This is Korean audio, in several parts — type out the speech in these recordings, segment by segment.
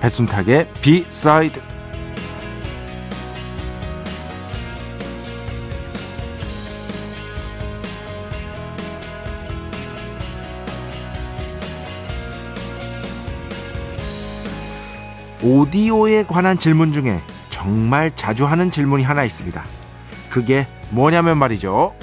배순탁의 비사이드 오디오에 관한 질문 중에 정말 자주 하는 질문이 하나 있습니다. 그게 뭐냐면 말이죠.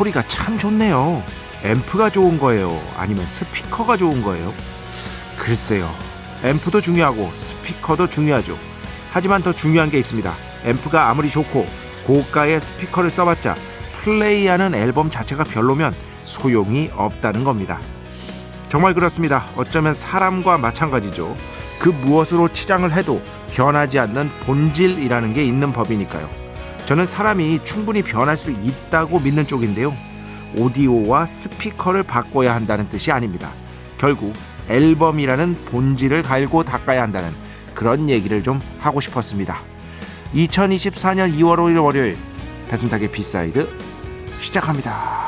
소리가 참 좋네요. 앰프가 좋은 거예요? 아니면 스피커가 좋은 거예요? 글쎄요. 앰프도 중요하고 스피커도 중요하죠. 하지만 더 중요한 게 있습니다. 앰프가 아무리 좋고 고가의 스피커를 써봤자 플레이하는 앨범 자체가 별로면 소용이 없다는 겁니다. 정말 그렇습니다. 어쩌면 사람과 마찬가지죠. 그 무엇으로 치장을 해도 변하지 않는 본질이라는 게 있는 법이니까요. 저는 사람이 충분히 변할 수 있다고 믿는 쪽인데요. 오디오와 스피커를 바꿔야 한다는 뜻이 아닙니다. 결국 앨범이라는 본질을 갈고 닦아야 한다는 그런 얘기를 좀 하고 싶었습니다. 2024년 2월 5일 월요일 배순탁의 B side 시작합니다.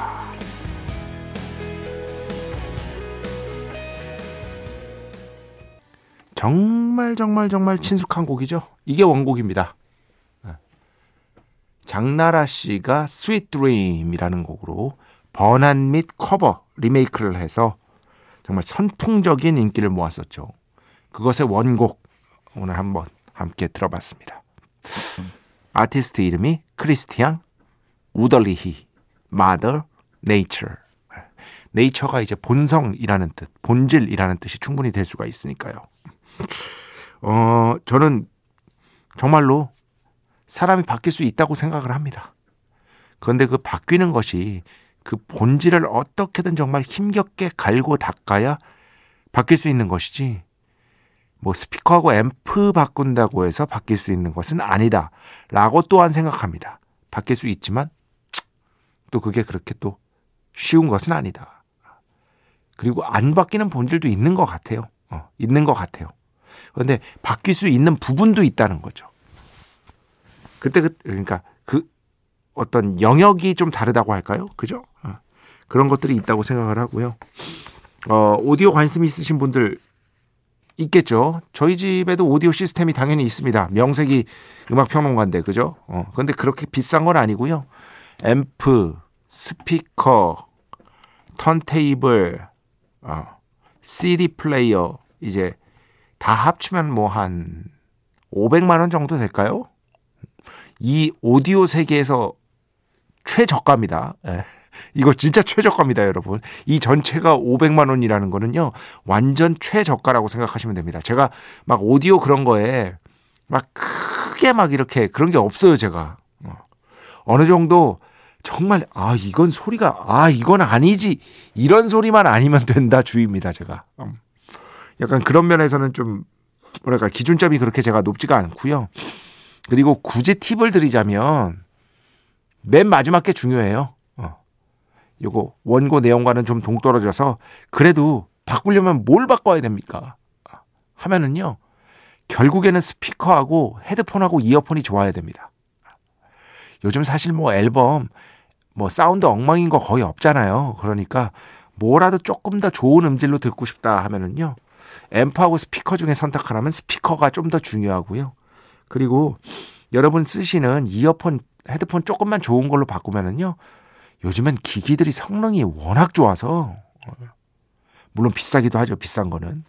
정말 정말 정말 친숙한 곡이죠. 이게 원곡입니다. 장나라 씨가 Sweet Dream이라는 곡으로 번안 및 커버 리메이크를 해서 정말 선풍적인 인기를 모았었죠. 그것의 원곡 오늘 한번 함께 들어봤습니다. 아티스트 이름이 크리스티앙 우덜리히 마더 네이처 네이처가 이제 본성이라는 뜻, 본질이라는 뜻이 충분히 될 수가 있으니까요. 어, 저는 정말로 사람이 바뀔 수 있다고 생각을 합니다. 그런데 그 바뀌는 것이 그 본질을 어떻게든 정말 힘겹게 갈고 닦아야 바뀔 수 있는 것이지 뭐 스피커하고 앰프 바꾼다고 해서 바뀔 수 있는 것은 아니다 라고 또한 생각합니다. 바뀔 수 있지만 또 그게 그렇게 또 쉬운 것은 아니다. 그리고 안 바뀌는 본질도 있는 것 같아요. 어, 있는 것 같아요. 그런데 바뀔 수 있는 부분도 있다는 거죠. 그때 그 그러니까 그 어떤 영역이 좀 다르다고 할까요? 그죠? 어. 그런 것들이 있다고 생각을 하고요. 어, 오디오 관심 있으신 분들 있겠죠. 저희 집에도 오디오 시스템이 당연히 있습니다. 명색이 음악 평론가인데 그죠? 어, 근데 그렇게 비싼 건 아니고요. 앰프, 스피커, 턴테이블, 어, CD 플레이어 이제 다 합치면 뭐 한 500만 원 정도 될까요? 이 오디오 세계에서 최저가입니다. 예. 이거 진짜 최저가입니다, 여러분. 이 전체가 500만 원이라는 거는요, 완전 최저가라고 생각하시면 됩니다. 제가 막 오디오 그런 거에 막 크게 막 이렇게 그런 게 없어요, 제가. 어. 어느 정도 정말, 아, 이건 소리가, 아, 이건 아니지. 이런 소리만 아니면 된다 주의입니다, 제가. 음. 약간 그런 면에서는 좀, 뭐랄까, 기준점이 그렇게 제가 높지가 않고요. 그리고 굳이 팁을 드리자면 맨 마지막 게 중요해요. 어. 요거 원고 내용과는 좀 동떨어져서 그래도 바꾸려면 뭘 바꿔야 됩니까? 하면은요. 결국에는 스피커하고 헤드폰하고 이어폰이 좋아야 됩니다. 요즘 사실 뭐 앨범 뭐 사운드 엉망인 거 거의 없잖아요. 그러니까 뭐라도 조금 더 좋은 음질로 듣고 싶다 하면은요. 앰프하고 스피커 중에 선택하라면 스피커가 좀 더 중요하고요. 그리고 여러분 쓰시는 이어폰, 헤드폰 조금만 좋은 걸로 바꾸면은요. 요즘엔 기기들이 성능이 워낙 좋아서 물론 비싸기도 하죠. 비싼 거는.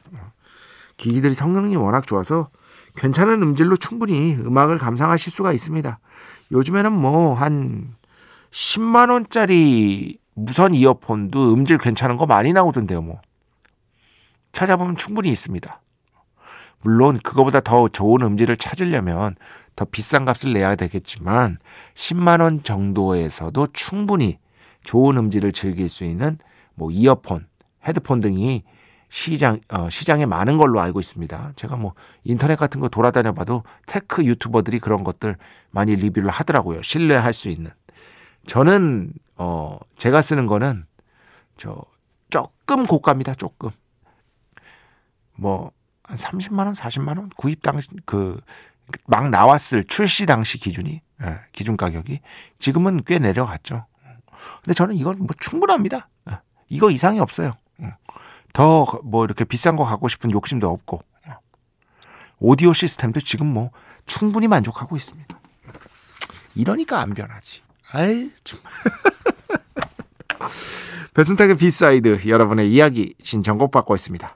기기들이 성능이 워낙 좋아서 괜찮은 음질로 충분히 음악을 감상하실 수가 있습니다. 요즘에는 뭐 한 10만 원짜리 무선 이어폰도 음질 괜찮은 거 많이 나오던데요, 뭐. 찾아보면 충분히 있습니다. 물론 그거보다 더 좋은 음질을 찾으려면 더 비싼 값을 내야 되겠지만 10만 원 정도에서도 충분히 좋은 음질을 즐길 수 있는 뭐 이어폰, 헤드폰 등이 시장 어, 시장에 많은 걸로 알고 있습니다. 제가 뭐 인터넷 같은 거 돌아다녀 봐도 tech 유튜버들이 그런 것들 많이 리뷰를 하더라고요. 신뢰할 수 있는. 저는 어 제가 쓰는 거는 저 조금 고가입니다. 조금. 뭐 한 30만 원, 40만 원 구입 당시 그 막 나왔을 출시 당시 기준이 예, 기준 가격이 지금은 꽤 내려갔죠. 근데 저는 이건 뭐 충분합니다. 예, 이거 이상이 없어요. 더 뭐 이렇게 비싼 거 갖고 싶은 욕심도 없고 오디오 시스템도 지금 뭐 충분히 만족하고 있습니다. 이러니까 안 변하지. 아이 정말. 배순탁의 B side 여러분의 이야기 신청곡 받고 있습니다.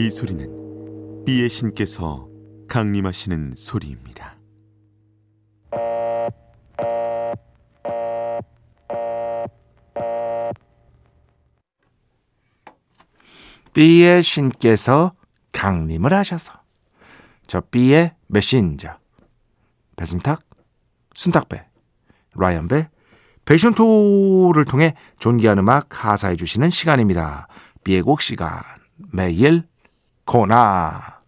이 소리는 비의 신께서 강림하시는 소리입니다. B의 신께서 강림을 하셔서 저 B의 메신저 배순탁, 순탁배, 라이언배, 패션토를 통해 존귀한 음악 가사해 주시는 시간입니다. B의 곡 시간 매일 코나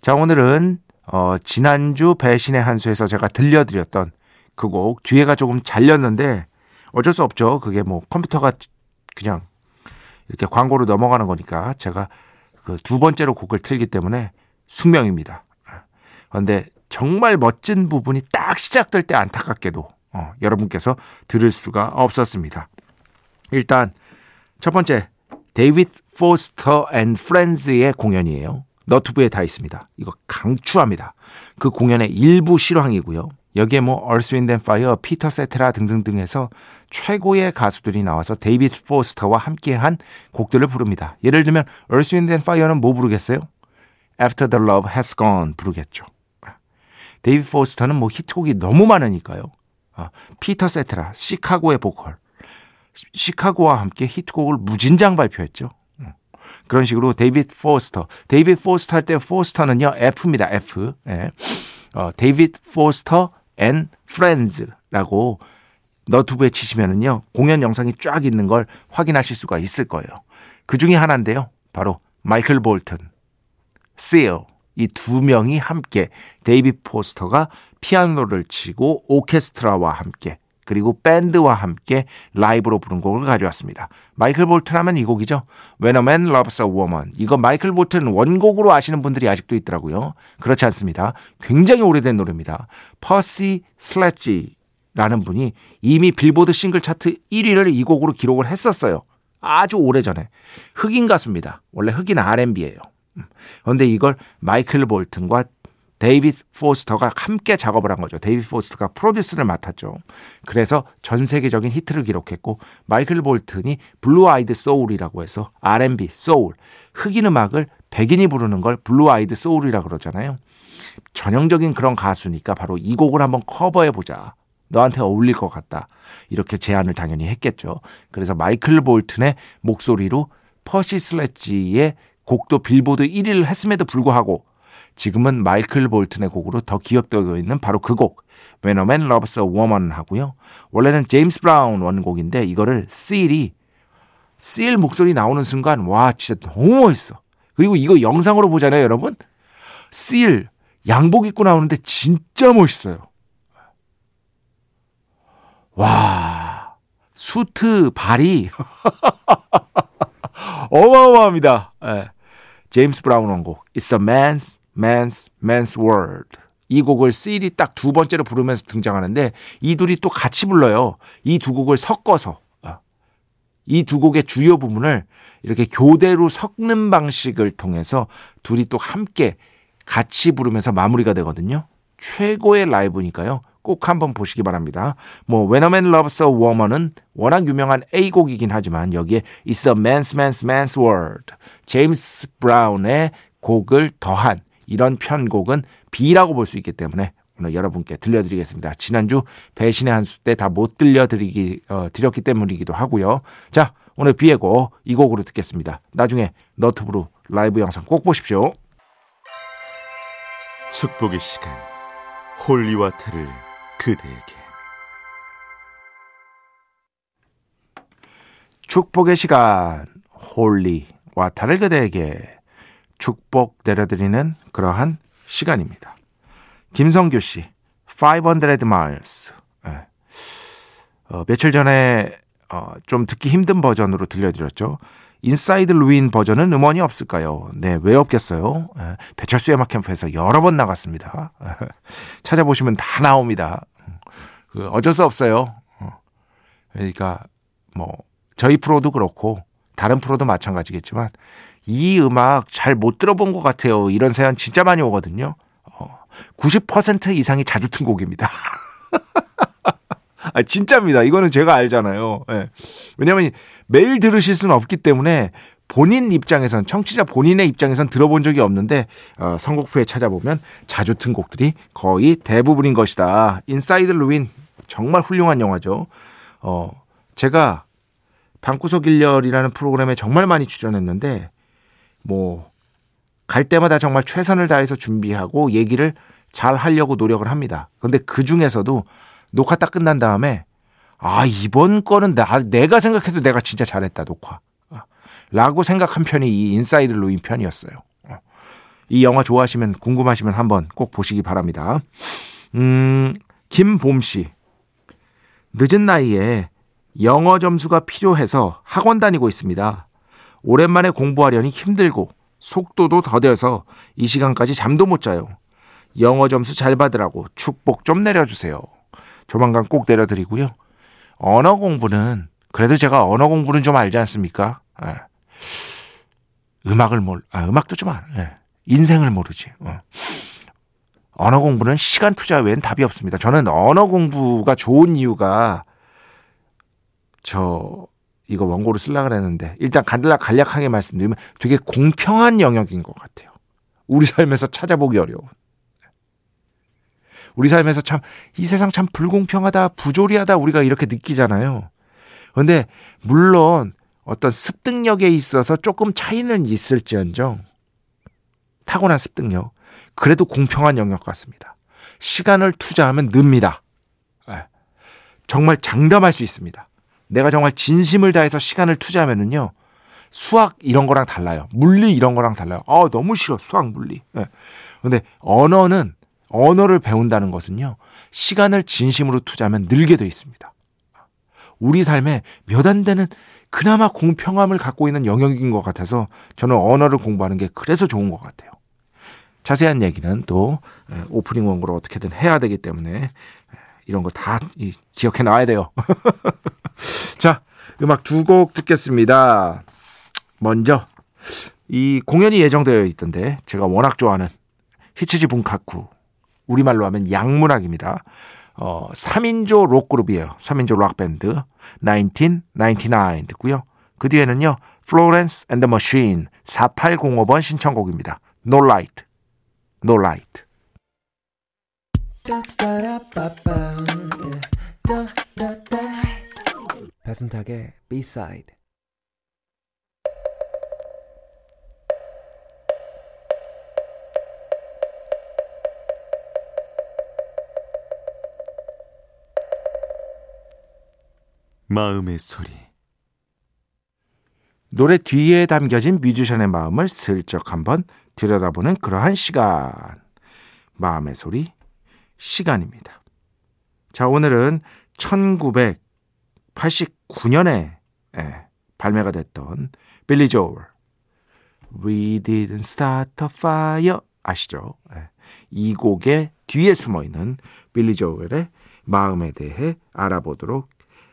자 오늘은 어, 지난주 배신의 한수에서 제가 들려드렸던 그 곡 뒤에가 조금 잘렸는데 어쩔 수 없죠. 그게 뭐 컴퓨터가 그냥 이렇게 광고로 넘어가는 거니까 제가 그 두 번째로 곡을 틀기 때문에 숙명입니다. 그런데 정말 멋진 부분이 딱 시작될 때 안타깝게도 어, 여러분께서 들을 수가 없었습니다. 일단 첫 번째 데이빗 포스터 and Friends의 공연이에요. 너튜브에 다 있습니다. 이거 강추합니다. 그 공연의 일부 실황이고요. 여기에 뭐 Earth Wind Fire, 피터 세테라 등등등 해서 최고의 가수들이 나와서 데이비드 포스터와 함께한 곡들을 부릅니다. 예를 들면 Earth Wind Fire는 뭐 부르겠어요? After the Love Has Gone 부르겠죠. 데이비드 포스터는 뭐 히트곡이 너무 많으니까요. 아, 피터 세테라, 시카고의 보컬. 시카고와 함께 히트곡을 무진장 발표했죠. 그런 식으로 데이비드 포스터. 데이비드 포스터 할 때 포스터는요, F입니다. F. 예. 어, 데이비드 포스터 and Friends라고 너튜브에 치시면은요, 공연 영상이 쫙 있는 걸 확인하실 수가 있을 거예요. 그 중에 하나인데요. 바로 마이클 볼튼, 세어 이 두 명이 함께 데이비드 포스터가 피아노를 치고 오케스트라와 함께 그리고 밴드와 함께 라이브로 부른 곡을 가져왔습니다. 마이클 볼튼 하면 이 곡이죠. When a Man Loves a Woman. 이거 마이클 볼튼 원곡으로 아시는 분들이 아직도 있더라고요. 그렇지 않습니다. 굉장히 오래된 노래입니다. 퍼시 슬래지라는 분이 이미 빌보드 싱글 차트 1위를 이 곡으로 기록을 했었어요. 아주 오래전에. 흑인 가수입니다. 원래 흑인 R&B예요. 그런데 이걸 마이클 볼튼과 데이비드 포스터가 함께 작업을 한 거죠. 데이비드 포스터가 produce를 맡았죠. 그래서 전 세계적인 히트를 기록했고 마이클 볼튼이 blue-eyed soul이라고 해서 R&B soul 흑인 음악을 백인이 부르는 걸 blue-eyed soul이라고 그러잖아요. 전형적인 그런 가수니까 바로 이 곡을 한번 커버해 보자. 너한테 어울릴 것 같다. 이렇게 제안을 당연히 했겠죠. 그래서 마이클 볼튼의 목소리로 퍼시 슬래지의 곡도 빌보드 1위를 했음에도 불구하고 지금은 마이클 볼튼의 곡으로 더 기억되고 있는 바로 그 곡, When a Man Loves a Woman 하고요. 원래는 제임스 브라운 원곡인데 이거를 씰이 씰 목소리 나오는 순간 와 진짜 너무 멋있어. 그리고 이거 영상으로 보잖아요, 여러분. 씰 양복 입고 나오는데 진짜 멋있어요. 와, 수트 발이 어마어마합니다. 네. 제임스 브라운 원곡 It's a man's, man's, man's world. 이 곡을 씰이 딱 두 번째로 부르면서 등장하는데 이 둘이 또 같이 불러요. 이 두 곡을 섞어서 어. 이두 곡의 주요 부분을 이렇게 교대로 섞는 방식을 통해서 둘이 또 함께 같이 부르면서 마무리가 되거든요. 최고의 라이브니까요. 꼭 한번 보시기 바랍니다. 뭐 When a Man Loves a Woman은 워낙 유명한 A곡이긴 하지만 여기에 It's a Man's Man's Man's World 제임스 브라운의 곡을 더한 이런 편곡은 B라고 볼 수 있기 때문에 오늘 여러분께 들려드리겠습니다. 지난주 배신의 한 수 때 다 못 들려드리기 어, 드렸기 때문이기도 하고요. 자 오늘 B의 곡 이 곡으로 듣겠습니다. 나중에 너튜브로 라이브 영상 꼭 보십시오. 축복의 시간 holy water를 그대에게 축복의 시간 holy water를 그대에게 축복 내려드리는 그러한 시간입니다. 김성규 씨, 500 miles. 네. 어, 며칠 전에 어, 좀 듣기 힘든 버전으로 들려드렸죠. Inside 르윈 버전은 음원이 없을까요? 네, 왜 없겠어요? 네, 배철수 음악 캠프에서 여러 번 나갔습니다. 찾아보시면 다 나옵니다. 그 어쩔 수 없어요. 어. 그러니까 뭐 저희 프로도 그렇고 다른 프로도 마찬가지겠지만 이 음악 잘 못 들어본 것 같아요. 이런 사연 진짜 많이 오거든요. 어, 90% 이상이 자주 튼 곡입니다. 아, 진짜입니다. 이거는 제가 알잖아요. 네. 왜냐하면 매일 들으실 수는 없기 때문에 본인 입장에선 청취자 본인의 입장에선 들어본 적이 없는데 어, 선곡표에 찾아보면 자주 튼 곡들이 거의 대부분인 것이다. Inside 르윈 정말 훌륭한 영화죠. 어, 제가 방구석 1열이라는 프로그램에 정말 많이 출연했는데 뭐 갈 때마다 정말 최선을 다해서 준비하고 얘기를 잘 하려고 노력을 합니다. 근데 그 중에서도 녹화 딱 끝난 다음에 아 이번 거는 나, 내가 생각해도 내가 진짜 잘했다 녹화 라고 생각한 편이 이 Inside 르윈 편이었어요. 이 영화 좋아하시면 궁금하시면 한번 꼭 보시기 바랍니다. 음, 김봄 씨. 늦은 나이에 영어 점수가 필요해서 학원 다니고 있습니다. 오랜만에 공부하려니 힘들고 속도도 더뎌서 이 시간까지 잠도 못 자요. 영어 점수 잘 받으라고 축복 좀 내려주세요. 조만간 꼭 내려드리고요. 언어 공부는 그래도 제가 언어 공부는 좀 알지 않습니까? 예. 음악을 몰, 아, 음악도 좀 알, 예. 인생을 모르지. 어. 언어 공부는 시간 투자 외엔 답이 없습니다. 저는 언어 공부가 좋은 이유가 저 이거 원고를 쓰려고 그랬는데 일단 간단하 간략하게 말씀드리면 되게 공평한 영역인 것 같아요. 우리 삶에서 찾아보기 어려운. 우리 삶에서 참 이 세상 참 불공평하다, 부조리하다 우리가 이렇게 느끼잖아요. 근데 물론 어떤 습득력에 있어서 조금 차이는 있을지언정 타고난 습득력 그래도 공평한 영역 같습니다. 시간을 투자하면 늡니다. 예. 정말 장담할 수 있습니다. 내가 정말 진심을 다해서 시간을 투자하면은요. 수학 이런 거랑 달라요. 물리 이런 거랑 달라요. 아, 너무 싫어. 수학, 물리. 예. 근데 언어는 언어를 배운다는 것은요. 시간을 진심으로 투자하면 늘게 돼 있습니다. 우리 삶에 몇 안 되는 그나마 공평함을 갖고 있는 영역인 것 같아서 저는 언어를 공부하는 게 그래서 좋은 것 같아요. 자세한 얘기는 또 오프닝 원고로 어떻게든 해야 되기 때문에 이런 거 다 기억해 놔야 돼요. 자, 음악 두 곡 듣겠습니다. 먼저 이 공연이 예정되어 있던데 제가 워낙 좋아하는 히치지 분카쿠 우리말로 하면 양문학입니다. 어, 3인조 록그룹이에요. 3인조 록밴드 1999 듣고요. 그 뒤에는요. And the Machine 4805번 신청곡입니다. No Light, No Light. 배순탁의 B-side 마음의 소리 노래 뒤에 담겨진 뮤지션의 마음을 슬쩍 한번 들여다보는 그러한 시간. 마음의 소리 시간입니다. 자, 오늘은 1989년에 예, 발매가 됐던 빌리 조엘 We didn't start a fire 아시죠? 예, 이 곡의 뒤에 숨어 있는 빌리 조엘의 마음에 대해 알아보도록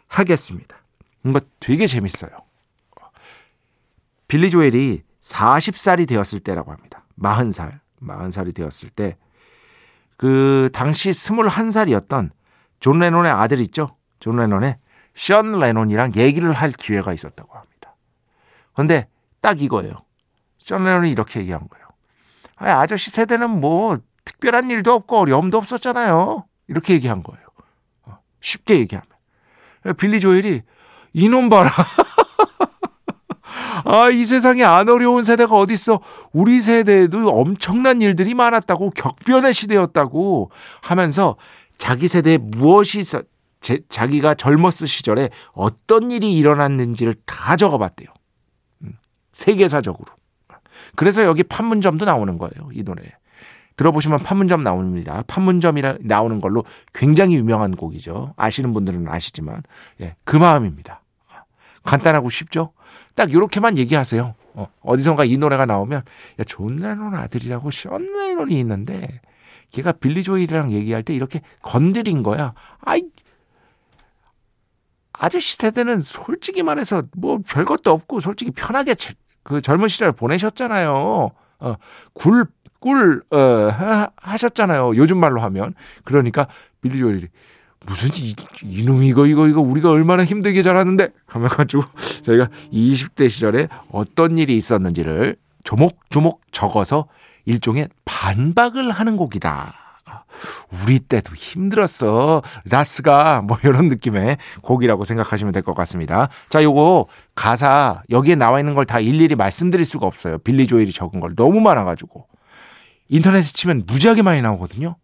하겠습니다. 이거 되게 재밌어요. 빌리 조엘이 40살이 되었을 때라고 합니다. 40살, 40살이 되었을 때, 그, 당시 21살이었던 존 레논의 아들 있죠? 존 레논의 션 레논이랑 얘기를 할 기회가 있었다고 합니다. 근데 딱 이거예요. 션 레논이 이렇게 얘기한 거예요. 아, 저씨 세대는 뭐 특별한 일도 없고 어려움도 없었잖아요. 이렇게 얘기한 거예요. 어, 쉽게 얘기하면. 빌리 조엘이 이놈 봐라. 아, 이 세상에 안 어려운 세대가 어딨어. 우리 세대에도 엄청난 일들이 많았다고, 격변의 시대였다고 하면서 자기 세대에 무엇이 있어, 제, 자기가 젊었을 시절에 어떤 일이 일어났는지를 다 적어봤대요. 음, 세계사적으로. 그래서 여기 판문점도 나오는 거예요, 이 노래. 들어보시면 판문점 나옵니다. 판문점이라 나오는 걸로 굉장히 유명한 곡이죠. 아시는 분들은 아시지만, 예, 그 마음입니다. 간단하고 쉽죠? 딱 이렇게만 얘기하세요. 어, 어디선가 이 노래가 나오면 야, 존 레논 아들이라고 션 레논이 있는데 걔가 빌리 조엘이랑 얘기할 때 이렇게 건드린 거야. 아이 아저씨 세대는 솔직히 말해서 뭐 별것도 없고 솔직히 편하게 그 젊은 시절 보내셨잖아요. 어, 굴, 꿀, 어, 하셨잖아요. 요즘 말로 하면. 그러니까 빌리 조일이 무슨 이, 이놈 이거 이거 이거 우리가 얼마나 힘들게 자랐는데 하면 가지고 저희가 20대 시절에 어떤 일이 있었는지를 조목조목 적어서 일종의 반박을 하는 곡이다. 우리 때도 힘들었어. 나스가 뭐 이런 느낌의 곡이라고 생각하시면 될 것 같습니다. 자, 요거 가사 여기에 나와 있는 걸 다 일일이 말씀드릴 수가 없어요. 빌리 조일이 적은 걸 너무 많아 가지고 인터넷에 치면 무지하게 많이 나오거든요.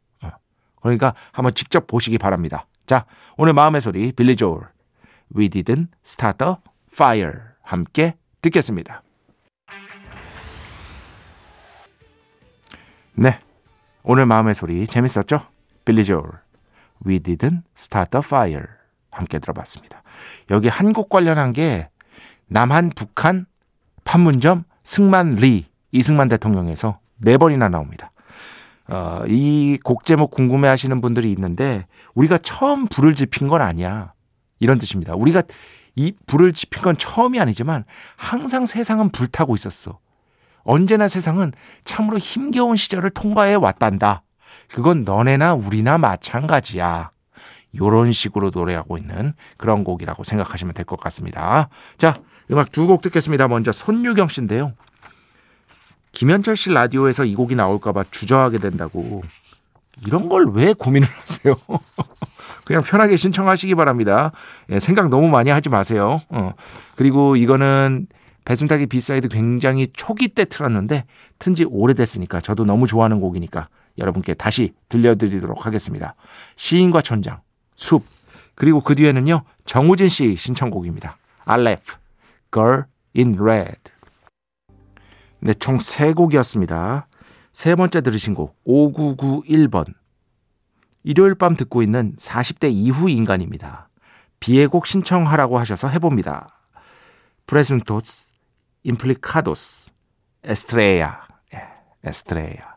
그러니까 한번 직접 보시기 바랍니다. 자, 오늘 마음의 소리 빌리 조엘 We didn't start a fire 함께 듣겠습니다. 네, 오늘 마음의 소리 재밌었죠? 빌리 조엘 We didn't start a fire 함께 들어봤습니다. 여기 한국 관련한 게 남한, 북한, 판문점, 승만 리 이승만 대통령에서 네 번이나 나옵니다. 어, 이 곡 제목 궁금해 하시는 분들이 있는데 우리가 처음 불을 지핀 건 아니야. 이런 뜻입니다. 우리가 이 불을 지핀 건 처음이 아니지만 항상 세상은 불타고 있었어. 언제나 세상은 참으로 힘겨운 시절을 통과해 왔단다. 그건 너네나 우리나 마찬가지야. 요런 식으로 노래하고 있는 그런 곡이라고 생각하시면 될 것 같습니다. 자, 음악 두 곡 듣겠습니다. 먼저 손유경 씨인데요. 김현철 씨 라디오에서 이 곡이 나올까봐 주저하게 된다고 이런 걸 왜 고민을 하세요? 그냥 편하게 신청하시기 바랍니다. 예, 생각 너무 많이 하지 마세요. 어. 그리고 이거는 배순탁의 B side 굉장히 초기 때 틀었는데 튼 지 오래됐으니까 저도 너무 좋아하는 곡이니까 여러분께 다시 들려드리도록 하겠습니다. 시인과 촌장, 숲, 그리고 그 뒤에는요 정우진 씨 신청곡입니다. 알레프, Girl in Red. 네, 총 세 곡이었습니다. 세 번째 들으신 곡 5991번. 일요일 밤 듣고 있는 40대 이후 인간입니다. B의 곡 신청하라고 하셔서 해봅니다. Presuntos Implicados, Estrella, 예, Estrella.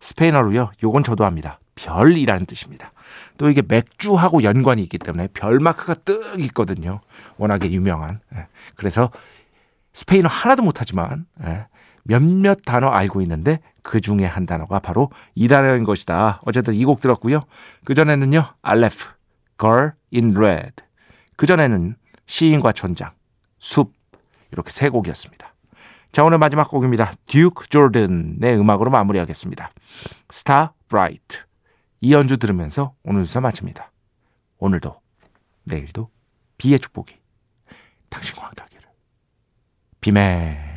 스페인어로요. 요건 저도 합니다. 별이라는 뜻입니다. 또 이게 맥주하고 연관이 있기 때문에 별 마크가 뜩 있거든요. 워낙에 유명한. 예. 그래서 스페인어 하나도 못하지만 예. 몇몇 단어 알고 있는데 그 중에 한 단어가 바로 이 단어인 것이다. 어쨌든 이 곡 들었고요. 그 전에는요. 알레프, Girl in Red. 그 전에는 시인과 촌장, 숲 이렇게 세 곡이었습니다. 자, 오늘 마지막 곡입니다. 듀크 조든의 음악으로 마무리하겠습니다. 스타 브라이트. 이 연주 들으면서 오늘 수사 마칩니다. 오늘도 내일도 비의 축복이 당신과 함께 하기를. 비맨